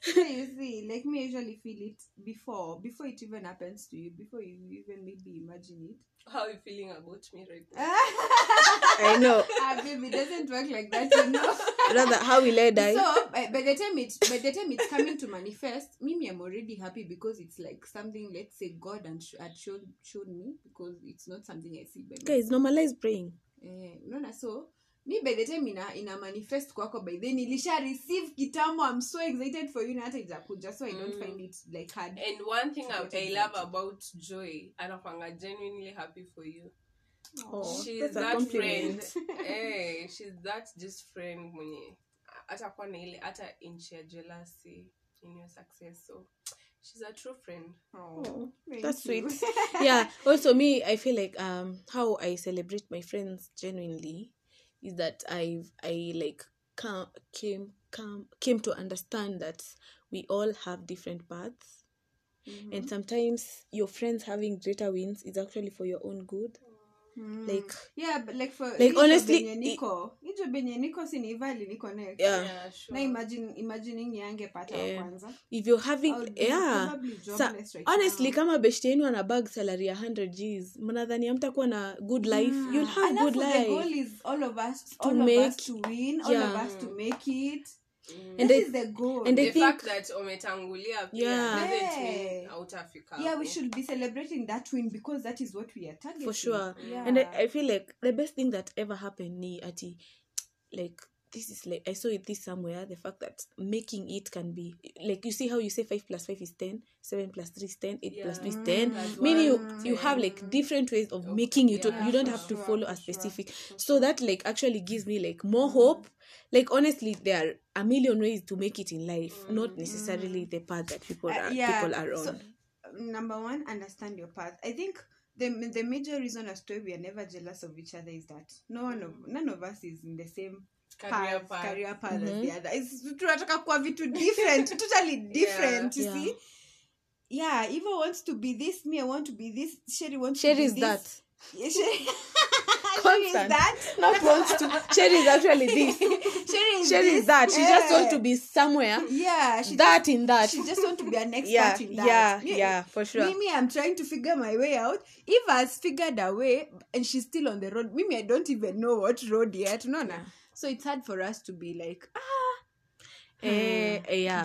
so (laughs) you see like me I usually feel it before before it even happens to you before you even maybe imagine it. How are you feeling about me right now? (laughs) i know. Ah baby it doesn't work like that you know. (laughs) Rather how will i die? So by, by the time it by the time it's coming to manifest mimi i'm already happy because it's like something let's say god and sh- had showed showed me because it's not something i see by myself. guys normalize praying. Eh, unaona so mi by the time ina, ina manifest kwako by then ilisha receive kitambo i'm so excited for you na hata itakuja so i don't Mm. find it like hard And one thing I, I love about Joy, anakwanga genuinely happy for you. Oh, she's that friend. (laughs) eh, (laughs) she's that just friend mwenye atakuwa na ile hata inchi ya jealousy in your success. So she's a true friend. Oh, oh that's you. sweet (laughs) yeah also me i feel like um how i celebrate my friends genuinely is that i've i like ca- came come came to understand that we all have different paths. And mm-hmm. sometimes your friends having greater wins is actually for your own good Mm. like yeah but like for Like, honestly, yenye niko hii job niko si ni Ivali niko next yeah, Yeah, sure. na imagine imagining yangepata Yeah. kwanza if you're having I yeah Sa, right honestly now. kama beshte yenu ana bag salary ya 100 gs mnadhani mtakuwa na good life mm. you'll have good the life goal is all of us To make- us to win all Yeah. of us to make it Mm. And this I- is the goal. and I the think- fact that umetangulia pia Yeah. doesn't mean hautafika yeah we should be celebrating that win because that is what we are targeting. for sure. Yeah. and I, I feel like the best thing that ever happened ni ati like this is like i saw it this somewhere the fact that making it can be like you see how you say 5 plus 5 is 10 7 plus 3 is 10 8 plus 2 is Yeah. 10 mm, Plus meaning you, you have like mm. different ways of oh, making it yeah, you don't have to sure, follow a specific. for so that like actually gives me like more hope. Like honestly there are a million ways to make it in life not necessarily mm. the path that people Uh, are yeah, people are on. so, number one understand your path. I think the, the major reason as to why we are never jealous of each other is that no one of none of us is in the same It's- tunataka kuwa vitu different (laughs) totally different you see yeah Eva wants to be this me i want to be this sherry wants Sherry to be is this. that Yeah, Sherry, (laughs) Sherry Constant. that not wants to Sherry is actually this (laughs) Sherry is Sherry this. is that she just wants to be somewhere yeah she that in that she just want to be an expert yeah in that yeah Me- yeah for sure Mimi, I'm trying to figure my way out. Eva has figured a way and she's still on the road. Mimi, I don't even know what road yet. No, no. So it's hard for us to be like, ah, eh, eh, yeah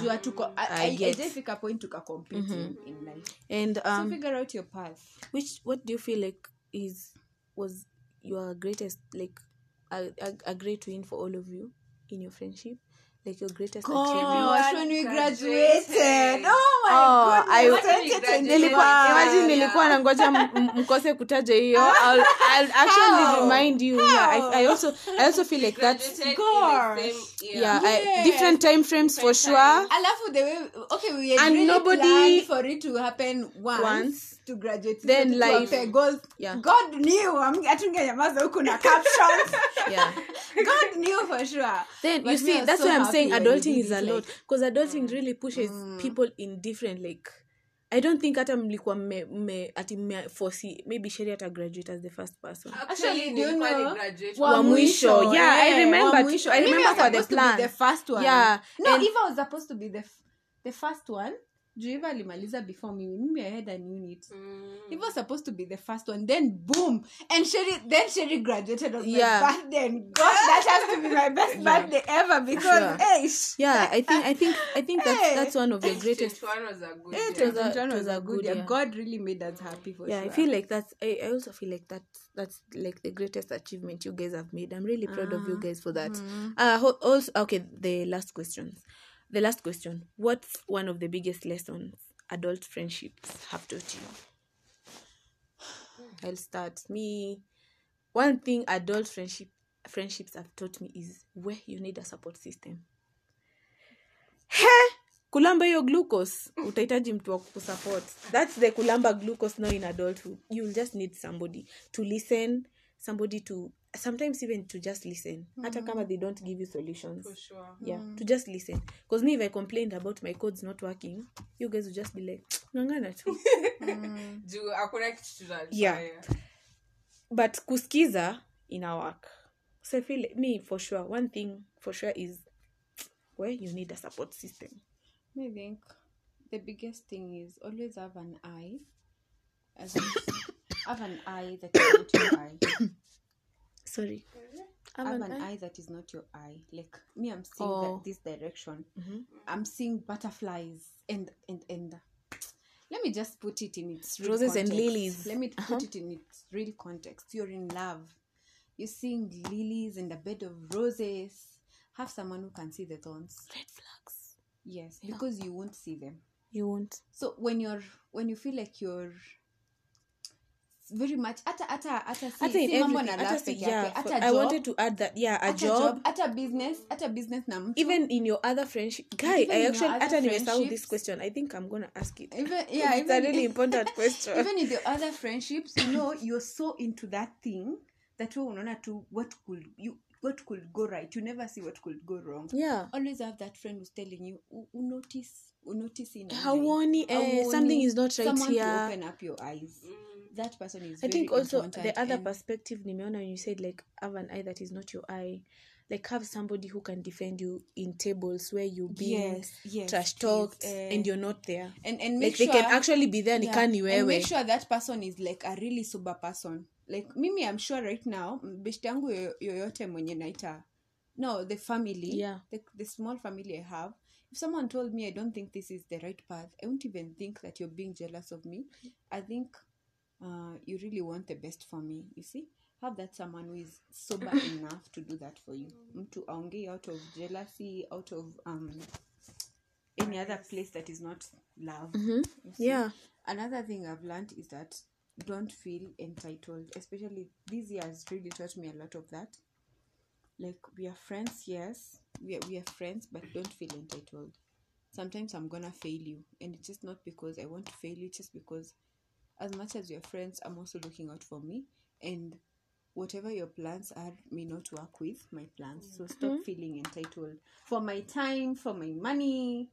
point tukacompete in, in life. and So um figure out your path. which what do you feel like is was your greatest like a, a, a great win for all of you in your friendship like your greatest Gosh, achievement when we Graduated. graduated. Oh my Oh, I- goodness. 2021. nilikuwa imagine Yeah. nilikuwa nangoja mkose kutaja hiyo I'll, I'll actually How? remind you yeah I, I How? also I also feel like Graduated the Gosh. year. yeah, I, different time frames for Different sure alafu the way okay we had And really nobody- planned for it to happen once, Once. To graduate Then to life. goals Yeah. god knew am- hatungeyamaza huku na (laughs) captions yeah god knew for sure then But you see that's so why i'm saying adulting is a lot like- because adulting really pushes people in different like i don't think hata mlikuwa mme, mme, ati mme maybe sheri ata graduate as the first person Actually, do you know? Wa mwisho. Yeah, I remember. I remember for the plan. the first one. Yeah, no and- Eva was supposed to be the f- the first one juu Eva alimaliza before mimi mimi i had an unit Mm. Eva was supposed to be the first one then boom and Sherry then Sherry graduated on Yeah. my birthday and gosh that has to be my best (laughs) birthday ever because Sure. hey yeah i think i think i think that's Hey. that's one of the greatest 21 was a good Hey, was a- it was was a a good good year. year. God really made us happy for sure. yeah sure. i feel like that's I, I also feel like that that's like the greatest achievement you guys have made i'm really proud of you guys for that uh ho- also okay the last questions the last question what's one of the biggest lessons adult friendships have taught you? Hmm. I'll start. Me one thing adult friendship friendships have taught me is where you need a support system. Hey! kulamba hiyo glucose. Utahitaji mtu wa kusupport that's the kulamba glucose now in adulthood. You'll just need somebody to listen somebody to sometimes even to just listen hata kama they don't give you solutions For sure. yeah to just listen because me if i complained about my codes not working you guys will just be like ngangana tu (laughs) tunafanya. Yeah. but kuskiza ina work so i feel me for sure one thing for sure is where you need a support system I think the biggest thing is always have an eye. As in, (coughs) have an eye that you eye. Sorry Have have an an eye? eye that is not your eye. Like me, I'm seeing Oh. that this direction. I'm seeing butterflies and and and. Let me just put it in its real Roses and lilies. Let me put Uh-huh. it in its real context. You're in love. You're seeing lilies and a bed of roses. Have someone who can see the thorns. red flags Yes, because you won't see them. you won't so when you're when you feel like you're very much. Hata hata hata si, hata mambo na hata love peke yake. for- job. i wanted to add that yeah a hata job. hata business. Hata business na mtu. Even in your other friendship guy Even i actually hata nimesahau this question. I think i'm gonna ask it. Even (laughs) yeah it's a really important (laughs) question. even in the other friendships you know you're so into that thing that we unaona tu what could you what could go right. You never see what could go wrong. Yeah. Always have that friend who's telling you "U- unotice unotice in Hauoni, eh, something is not right someone here. to open up your eyes. That person is I think also the other and- perspective nimeona when you said like have an eye that is not your eye like have somebody who can defend you in tables where you being Yes, yes, trash talked eh. and you're not there. And and make like they sure, can actually be there yeah, nikani wewe. make sure that person is like a really sober person. Like mimi i'm sure right now best yangu yo- yoyote mwenye naita. No the family. Yeah. the, the small family i have if someone told me i don't think this is the right path i won't even think that you're being jealous of me. I think uh, you really want the best for me you see? Have that someone who is sober (coughs) enough to do that for you. Mtu aongei out of jealousy out of um, any other place that is not love see. yeah. Another thing i've learned is that don't feel entitled especially this year has really taught me a lot of that like we are friends yes. We are, we are friends but don't feel entitled. Sometimes i'm gonna fail you and it's just not because i want to fail you it's just because as much as we're friends i'm also looking out for me and whatever your plans are may not work with my plans. So stop mm-hmm. feeling entitled. For my time for my money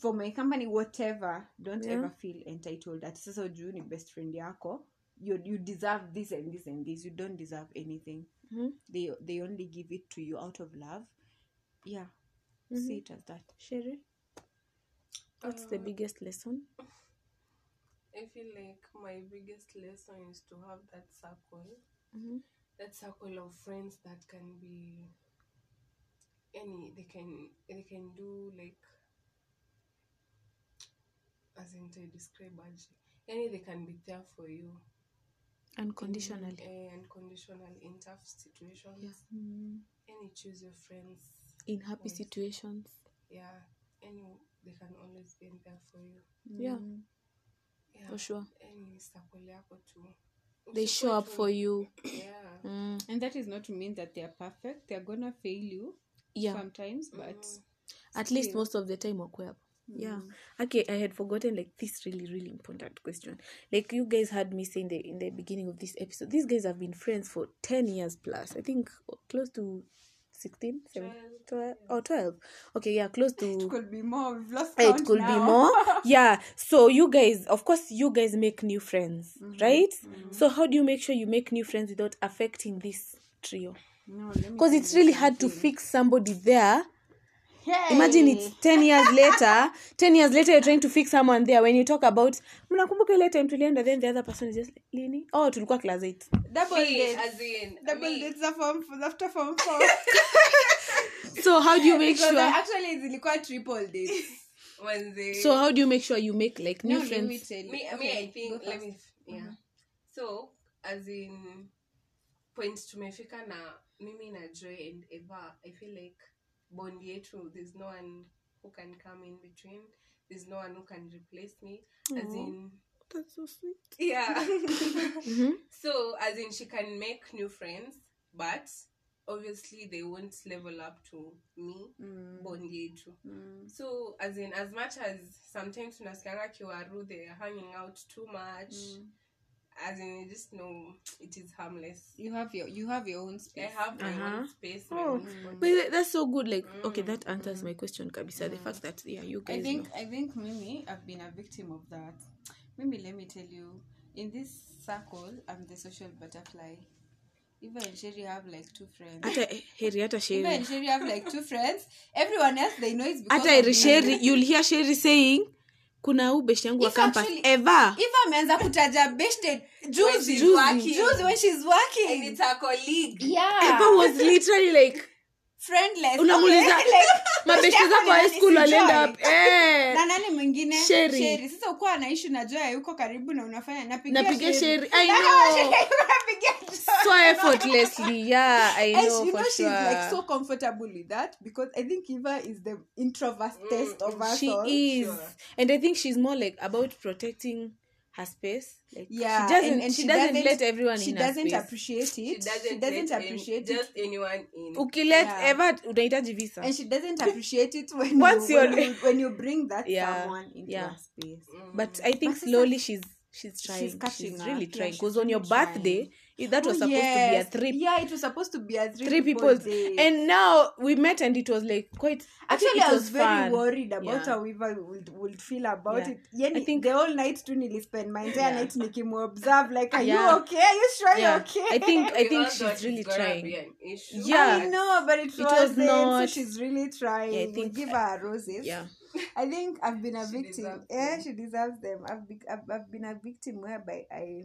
for my company whatever don't Yeah. ever feel entitled sasa juu ni best friend yako. You, you deserve this and this and this. You don't deserve anything Mhm. they they only give it to you out of love yeah see it as that sherry what's the biggest lesson I feel like my biggest lesson is to have that circle, Mhm. that circle of friends that can be any. They can they can do like as in to describe aje. any they can be there for you unconditionally. In, uh, unconditional in tough situations. Yeah. Any choose your friends in happy Yes. situations. Yeah. Any they can always be there for you. Yeah. Yeah. For sure. Any circle yako tu they show up for you. (clears throat) yeah. Mm. and that is not to mean that they are perfect. They're gonna fail you yeah. sometimes but at least most of the time wakwe hapo yeah. Mm. Okay i had forgotten like this really really important question. Like you guys had me say in the in the beginning of this episode these guys have been friends for 10 years plus. I think oh, close to 16 17, 12 or 12 okay yeah close to it could be more. We've lost it could be more. (laughs) Yeah so you guys of course you guys make new friends mm-hmm. right? Mm-hmm. So how do you make sure you make new friends without affecting this trio? No, because tell it's really hard to fix somebody there Hey! imagine it's (laughs) 10 years later 10 years later you're trying to fix someone there. When you talk about mnakumbuka ile time tulienda then the other person is just lini? Oh tulikuwa class 8 double dates. as in double me, dates are from after form four. (laughs) So how do you make because sure? actually zilikuwa triple dates (laughs) Wednesday. so how do you make sure you make like new no, let me tell you. me, me i think let me yeah. Mm-hmm. so as in point tumefika na mimi na joy and eva i feel like bond yetu there's no one who can come in between. There's no one who can replace me. As in that's so sweet. Yeah. (laughs) Mhm. so as in she can make new friends but obviously they won't level up to me Mm, bond yetu mm. so as in as much as sometimes tunasikianga kiwaru they're hanging out too much Mm. As in you just know it is harmless you have your you have your own i have my Uh-huh. space my Oh, own space. but that's so good like okay that answers my question kabisa the fact that yeah you guys I think know. I think Mimi, I've been a victim of that. Mimi, let me tell you, in this circle, I'm the social butterfly. Eva and Sherry have like two friends. Ata heri hata Eva sheri and Sherry have like two friends. Everyone else they know it's because Ata of eri you'll hear Sherry saying kuna huu beshi yangu wa campus Eva. Ameanza kutaja beshte. Juzi. Juzi. When she's and it's a colleague Yeah. Eva was literally like. Unamuuliza (laughs) mabeshi zako ni high nani? walienda eh. Na nani mwingine? Sherry. sasa ukuwa anaishi najua yuko karibu na unafanya napiga sheri i (laughs) know. So effortlessly. Yeah i and know you for know she's like so comfortable with that because I think Eva is the introvertest of us she all. is. Sure. and i think she's more like about protecting her space like Yeah, she doesn't and, and she, doesn't, let everyone she in doesn't space appreciate it. she doesn't, she doesn't appreciate any, it. just anyone in ukilet Yeah. ever unahitaji visa and she doesn't appreciate it when Once (laughs) you, when, you're- when you bring that Yeah, someone into yeah. her space. Mm. but i think But slowly she's she's trying She's she's, catching up. really Yeah, trying she's because on your really trying. birthday i- that was Oh, supposed to be a yes. three Yeah, it was supposed to be a three, three people's people's day. and now we met and it was like quite I think Actually, it I was very fun. worried about Yeah. how Eva would, would feel about Yeah. it. Yani, I think- the whole night tu nilispend my entire Yeah. night observe. like, are Yeah. you okay? Are you sure Yeah. you're okay? I think I We think all she's really trying. be an issue. Yeah. I know, but it, It was wasn't. So she's really trying. Yeah, I we think- give her roses. yeah I think I've been a She victim. Yeah, them. she deserves them. I've, be- I've I've been a victim whereby I,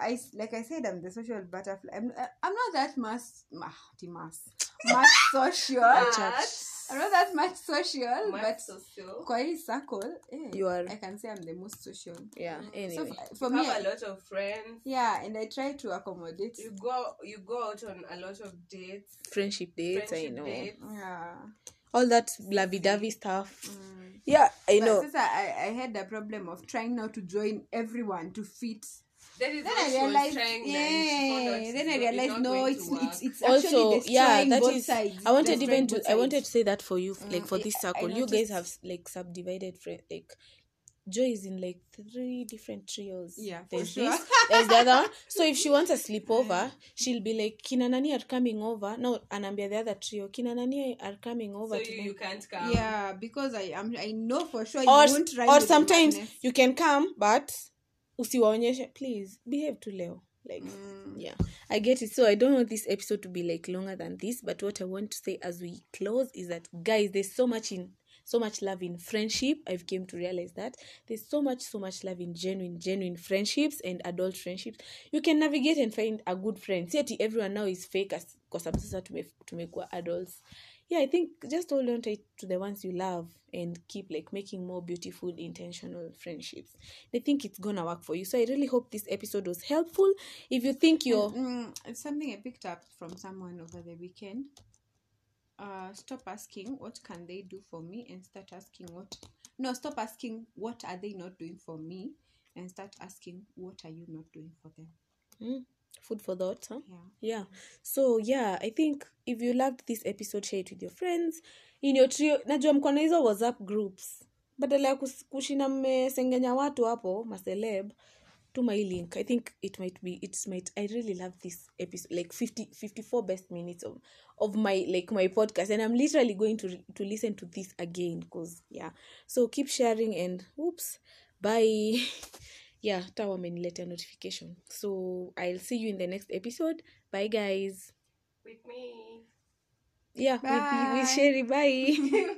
I s- like I said, I'm the social butterfly. I'm uh, I'm not that mass, ah, the mass, much (laughs) social. But- I'm not that much social, Much but social. kwa hii circle, eh, You are- I can say I'm the most social. yeah anyway f- for you me, have a lot of friends. yeah, and I try to accommodate. You go you go out on a lot of dates. friendship dates i friendship know dates. Yeah. all that lovey-dovey stuff Mm. yeah i But know sasa I, I had the problem of trying now to join everyone to fit That is then I realized, trying then she found out yeah. Then I realized, no, going it's it's it's actually also destroying yeah that both is sides. i wanted Destroying even to both i wanted to say that for you like for Mm, this I- I circle you guys have like subdivided friend like joy is in like three different trios Yeah, for there's sure. this there's the other one so if she (laughs) wants a sleepover she'll be like kina nani are coming over no anaambia the other trio kina nani are coming over So today you, you can't come. Yeah, because I am I know for sure or, you won't run or with sometimes you can come but usiwaonyeshe please behave to leo. Like Mm. yeah. I get it. So i don't want this episode to be like longer than this but what i want to say as we close is that guys there's so much in so much love in friendship. I've came to realize that. There's so much so much love in genuine genuine friendships and adult friendships. You can navigate and find a good friend. See everyone now is fake as kwa sababu sasa tume- tumekuwa adults yeah i think just hold on tight to the ones you love and keep like making more beautiful intentional friendships they think it's gonna work for you so i really hope this episode was helpful if you think you're Mm, it's something I picked up from someone over the weekend. uh, stop asking what can they do for me and start asking what no stop asking what are they not doing for me and start asking what are you not doing for them Mm. Food for thought, huh? yeah. Yeah. So yeah i think if you loved this episode share it with your friends. In your trio najua mko na hizo whatsapp groups. Badala ya kushina mmesengenya watu hapo maceleb tuma hii link. I think it might be it might i really love this episode like 50 54 best minutes of, of my like my podcast. And i'm literally going to to listen to this again because yeah. So keep sharing and oops bye (laughs) yeah ta wameniletea notification. So i'll see you in the next episode. Bye guys. With me. yeah with, with Bye. sherry. Bye (laughs)